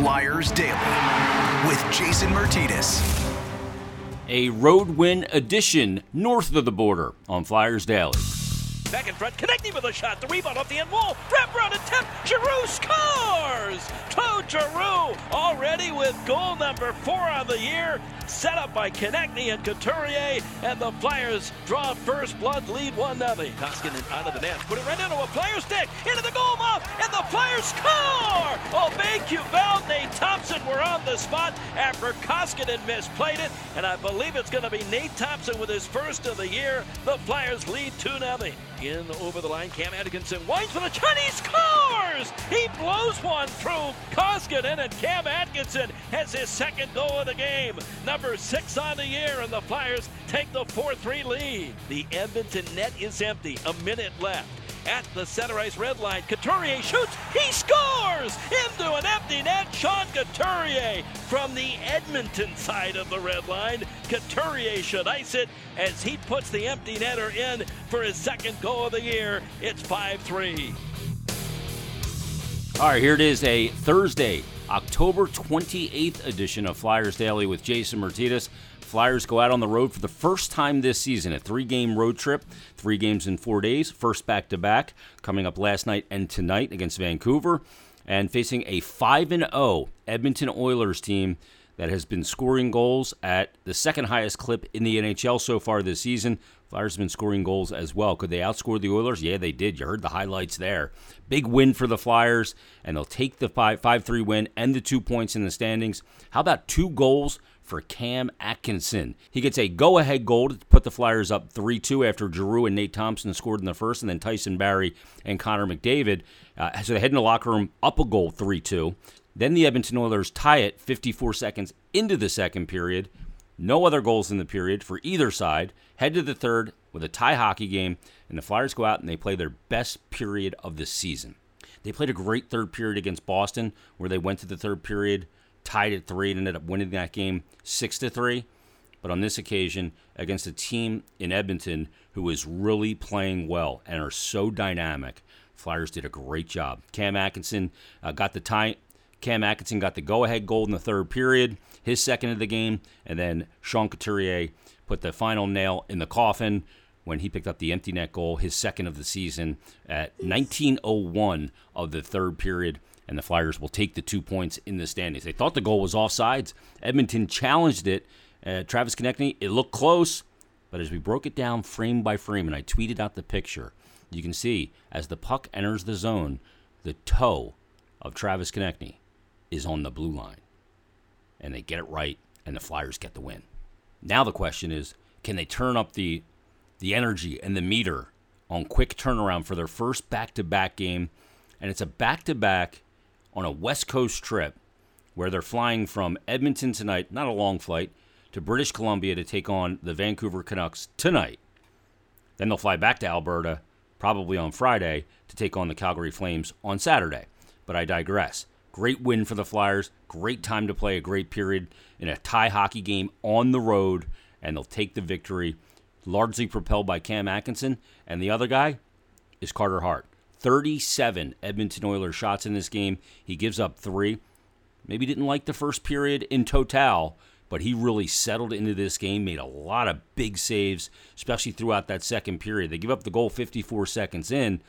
Flyers Daily with Jason Myrtetus. A road win edition north of the border on Flyers Daily. Back in front, connecting with a shot. The rebound off the end wall. Wrap around attempt. Giroux scores! Claude Giroux already with goal number four of the year. Set up by Konecny and Couturier. And the Flyers draw first blood lead 1 0. Koskinen out of the net. Put it right into a Flyers stick. Into the goal mouth. And the Flyers score! Obey Cuval, Nate Thompson were on the spot after Koskinen misplayed it. And I believe it's going to be Nate Thompson with his first of the year. The Flyers lead 2 0. In over the line, Cam Atkinson winds for the Chinese scores! He blows one through Koskinen, and Cam Atkinson has his second goal of the game. Number six on the year, and the Flyers take the 4 3 lead. The Edmonton net is empty. A minute left at the center ice red line. Couturier shoots. He scores into an empty net. Sean Couturier from the Edmonton side of the red line. Couturier should ice it as he puts the empty netter in for his second goal of the year. It's 5 3. All right, here it is a Thursday, October 28th edition of Flyers Daily with Jason Myrtetus. Flyers go out on the road for the first time this season, a three game road trip, three games in four days, first back to back, coming up last night and tonight against Vancouver, and facing a 5 0 Edmonton Oilers team that has been scoring goals at the second highest clip in the NHL so far this season. Flyers have been scoring goals as well. Could they outscore the Oilers? Yeah, they did. You heard the highlights there. Big win for the Flyers, and they'll take the 5 3 win and the two points in the standings. How about two goals for Cam Atkinson? He gets a go ahead goal to put the Flyers up 3 2 after Giroux and Nate Thompson scored in the first, and then Tyson Barrie and Connor McDavid. Uh, so they head in the locker room up a goal 3 2. Then the Edmonton Oilers tie it 54 seconds into the second period. No other goals in the period for either side. Head to the third with a tie hockey game, and the Flyers go out and they play their best period of the season. They played a great third period against Boston, where they went to the third period, tied at three, and ended up winning that game six to three. But on this occasion, against a team in Edmonton who is really playing well and are so dynamic, Flyers did a great job. Cam Atkinson uh, got the tie. Cam Atkinson got the go-ahead goal in the third period, his second of the game, and then Sean Couturier put the final nail in the coffin when he picked up the empty net goal, his second of the season at 1901 of the third period. And the Flyers will take the two points in the standings. They thought the goal was offsides. Edmonton challenged it. Uh, Travis Konecny, it looked close, but as we broke it down frame by frame, and I tweeted out the picture, you can see as the puck enters the zone, the toe of Travis Konecny is on the blue line. And they get it right, and the Flyers get the win. Now the question is, can they turn up the the energy and the meter on quick turnaround for their first back-to-back game? And it's a back-to-back on a West Coast trip where they're flying from Edmonton tonight, not a long flight, to British Columbia to take on the Vancouver Canucks tonight. Then they'll fly back to Alberta probably on Friday to take on the Calgary Flames on Saturday. But I digress. Great win for the Flyers. Great time to play a great period in a tie hockey game on the road, and they'll take the victory, largely propelled by Cam Atkinson. And the other guy is Carter Hart. 37 Edmonton Oilers shots in this game. He gives up three. Maybe didn't like the first period in total, but he really settled into this game, made a lot of big saves, especially throughout that second period. They give up the goal 54 seconds in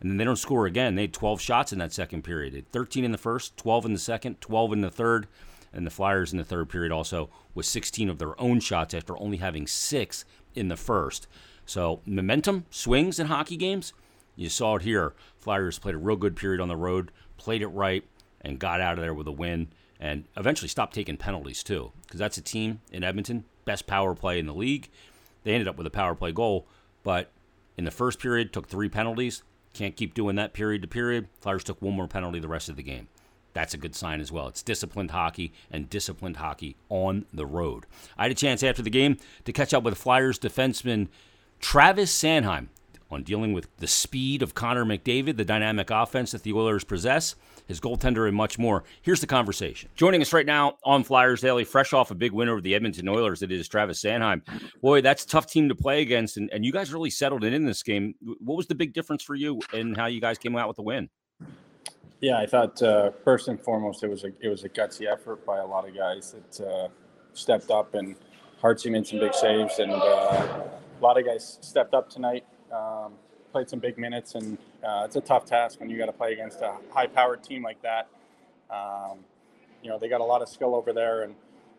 and then they don't score again. They had 12 shots in that second period. They had 13 in the first, 12 in the second, 12 in the third, and the Flyers in the third period also with 16 of their own shots after only having six in the first. So momentum swings in hockey games. You saw it here. Flyers played a real good period on the road, played it right, and got out of there with a win, and eventually stopped taking penalties too, because that's a team in Edmonton best power play in the league. They ended up with a power play goal, but in the first period took three penalties can't keep doing that period to period. Flyers took one more penalty the rest of the game. That's a good sign as well. It's disciplined hockey and disciplined hockey on the road. I had a chance after the game to catch up with Flyers defenseman Travis Sanheim on dealing with the speed of Connor McDavid, the dynamic offense that the Oilers possess, his goaltender, and much more. Here's the conversation. Joining us right now on Flyers Daily, fresh off a big win over the Edmonton Oilers, it is Travis Sanheim. Boy, that's a tough team to play against, and, and you guys really settled in in this game. What was the big difference for you and how you guys came out with the win? Yeah, I thought uh, first and foremost it was a it was a gutsy effort by a lot of guys that uh, stepped up and Hartsey made some big saves and uh, a lot of guys stepped up tonight, um, played some big minutes and uh, it's a tough task when you got to play against a high-powered team like that. Um, you know they got a lot of skill over there and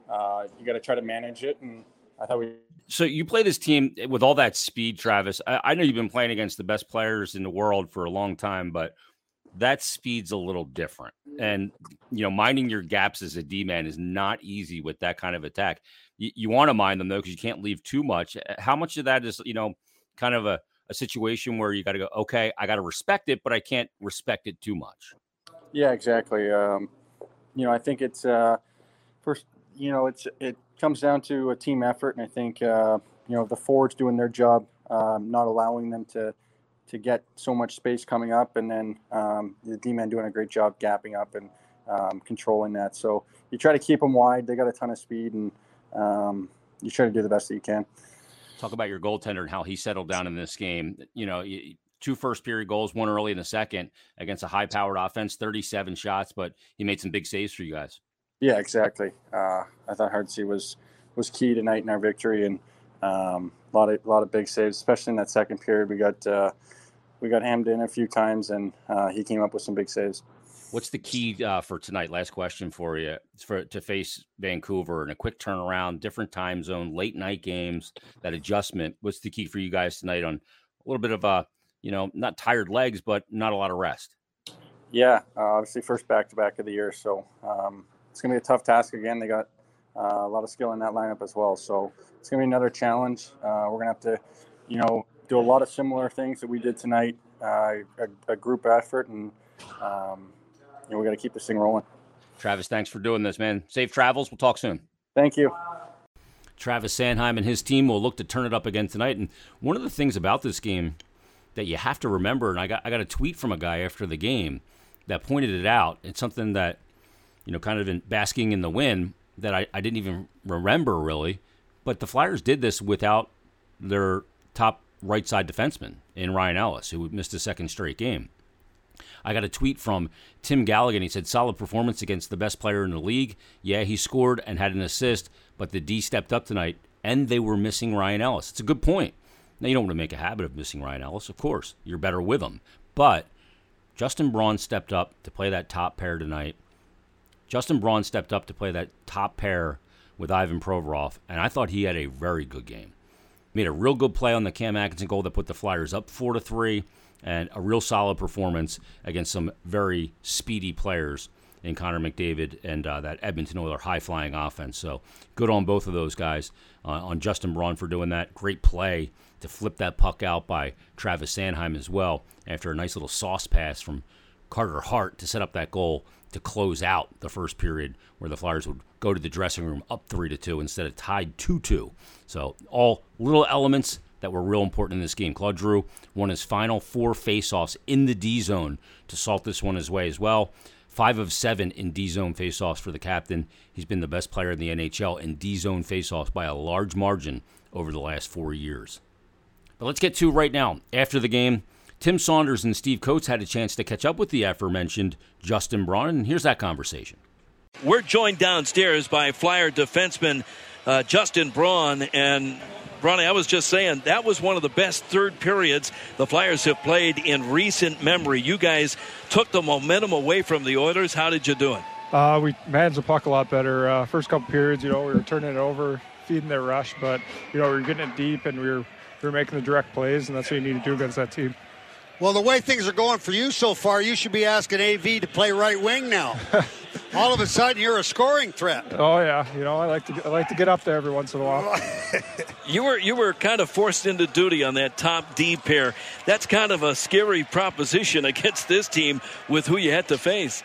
uh, you got to try to manage it and I thought we so you play this team with all that speed, Travis. I, I, know you've been playing against the best players in the world for a long time, but that speed's a little different. And you know, minding your gaps as a D man is not easy with that kind of attack. You, you want to mind them though, because you can't leave too much. How much of that is you know, kind of a, a situation where you got to go, okay, I got to respect it, but I can't respect it too much. Yeah, exactly. Um, you know, I think it's uh, first. You know, it's it comes down to a team effort, and I think uh, you know the forwards doing their job, um, not allowing them to to get so much space coming up, and then um, the D man doing a great job gapping up and um, controlling that. So you try to keep them wide. They got a ton of speed, and um, you try to do the best that you can. Talk about your goaltender and how he settled down in this game. You know, two first period goals, one early in the second against a high powered offense, 37 shots, but he made some big saves for you guys. Yeah, exactly. Uh, I thought Hartsey was was key tonight in our victory, and um, a lot of a lot of big saves, especially in that second period. We got uh, we got hammed in a few times, and uh, he came up with some big saves. What's the key uh, for tonight? Last question for you: it's for to face Vancouver in a quick turnaround, different time zone, late night games, that adjustment. What's the key for you guys tonight on a little bit of a you know not tired legs, but not a lot of rest? Yeah, uh, obviously first back to back of the year, so um, it's going to be a tough task again. They got uh, a lot of skill in that lineup as well. So it's going to be another challenge. Uh, we're going to have to, you know, do a lot of similar things that we did tonight, uh, a, a, group effort, and um, you know, we got to keep this thing rolling. Travis, thanks for doing this, man. Safe travels. We'll talk soon. Thank you. Travis Sanheim and his team will look to turn it up again tonight. And one of the things about this game that you have to remember, and I got I got a tweet from a guy after the game that pointed it out. It's something that you know, kind of in basking in the wind that I, I didn't even remember really. But the Flyers did this without their top right side defenseman in Ryan Ellis, who missed a second straight game. I got a tweet from Tim Galligan. He said, solid performance against the best player in the league. Yeah, he scored and had an assist, but the D stepped up tonight, and they were missing Ryan Ellis. It's a good point. Now, you don't want to make a habit of missing Ryan Ellis, of course. You're better with him. But Justin Braun stepped up to play that top pair tonight. Justin Braun stepped up to play that top pair with Ivan Provorov, and I thought he had a very good game. Made a real good play on the Cam Atkinson goal that put the Flyers up four to three, and a real solid performance against some very speedy players in Connor McDavid and uh, that Edmonton Oilers high flying offense. So good on both of those guys. Uh, on Justin Braun for doing that. Great play to flip that puck out by Travis Sanheim as well after a nice little sauce pass from Carter Hart to set up that goal to close out the first period where the Flyers would go to the dressing room up 3 to 2 instead of tied 2 2. So, all little elements that were real important in this game. Claude Giroux won his final four faceoffs in the D zone to salt this one his way as well. Five of seven in D zone faceoffs for the captain. He's been the best player in the NHL in D zone faceoffs by a large margin over the last four years. But let's get to right now. After the game, Tim Saunders and Steve Coates had a chance to catch up with the aforementioned Justin Braun, and here's that conversation. We're joined downstairs by Flyer defenseman uh, Justin Braun, and Bronny, I was just saying that was one of the best third periods the Flyers have played in recent memory. You guys took the momentum away from the Oilers. How did you do it? Uh, we managed the puck a lot better. Uh, first couple periods, you know, we were turning it over, feeding their rush, but you know, we were getting it deep and we were we were making the direct plays, and that's what you need to do against that team. Well, the way things are going for you so far, you should be asking AV to play right wing now. All of a sudden, you're a scoring threat. Oh yeah, you know I like to I like to get up there every once in a while. you were you were kind of forced into duty on that top D pair. That's kind of a scary proposition against this team with who you had to face.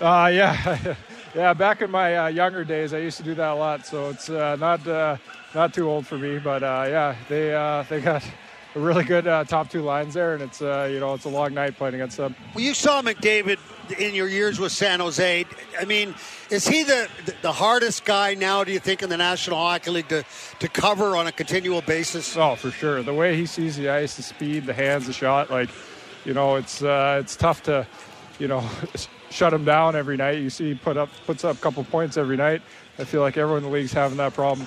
Uh, yeah, yeah. Back in my uh, younger days, I used to do that a lot, so it's uh, not uh, not too old for me. But uh, yeah, they uh, they got a really good uh, top two lines there, and it's uh, you know it's a long night playing against them. Well, you saw McDavid in your years with San Jose. I mean, is he the the hardest guy now? Do you think in the National Hockey League to to cover on a continual basis? Oh, for sure. The way he sees the ice, the speed, the hands, the shot, like you know, it's uh, it's tough to you know, shut him down every night. You see, he put up puts up a couple points every night. I feel like everyone in the league's having that problem.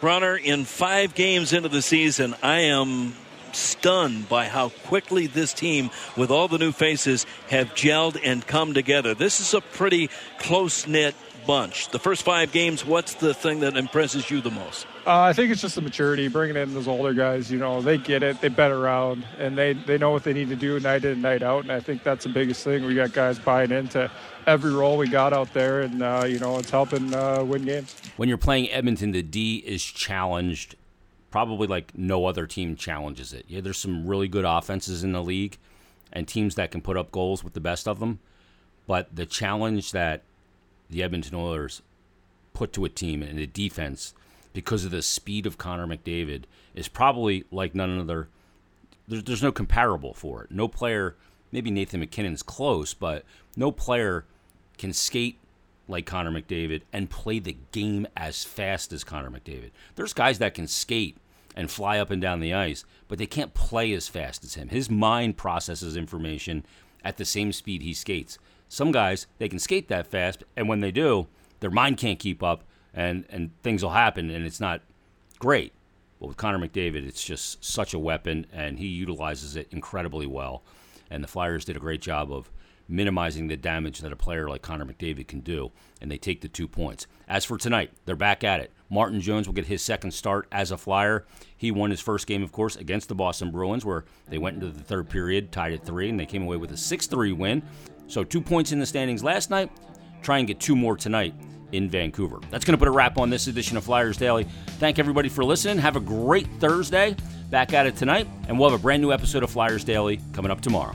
Bronner, in five games into the season, I am stunned by how quickly this team, with all the new faces, have gelled and come together. This is a pretty close knit bunch. The first five games, what's the thing that impresses you the most? Uh, I think it's just the maturity, bringing in those older guys. You know, they get it, they bet around, and they they know what they need to do night in and night out. And I think that's the biggest thing. We got guys buying into every role we got out there, and uh, you know, it's helping uh, win games. When you're playing Edmonton, the D is challenged, probably like no other team challenges it. Yeah, there's some really good offenses in the league, and teams that can put up goals with the best of them. But the challenge that the Edmonton Oilers put to a team and the defense because of the speed of Connor McDavid is probably like none other. There's, there's no comparable for it. No player, maybe Nathan MacKinnon's close, but no player can skate like Connor McDavid and play the game as fast as Connor McDavid. There's guys that can skate and fly up and down the ice, but they can't play as fast as him. His mind processes information at the same speed he skates. Some guys, they can skate that fast, and when they do, their mind can't keep up, and, and things will happen, and it's not great. But with Connor McDavid, it's just such a weapon, and he utilizes it incredibly well. And the Flyers did a great job of minimizing the damage that a player like Connor McDavid can do, and they take the two points. As for tonight, they're back at it. Martin Jones will get his second start as a Flyer. He won his first game, of course, against the Boston Bruins, where they went into the third period, tied at three, and they came away with a 6 3 win. So two points in the standings last night. Try and get two more tonight in Vancouver. That's going to put a wrap on this edition of Flyers Daily. Thank everybody for listening. Have a great Thursday. Back at it tonight, and we'll have a brand new episode of Flyers Daily coming up tomorrow.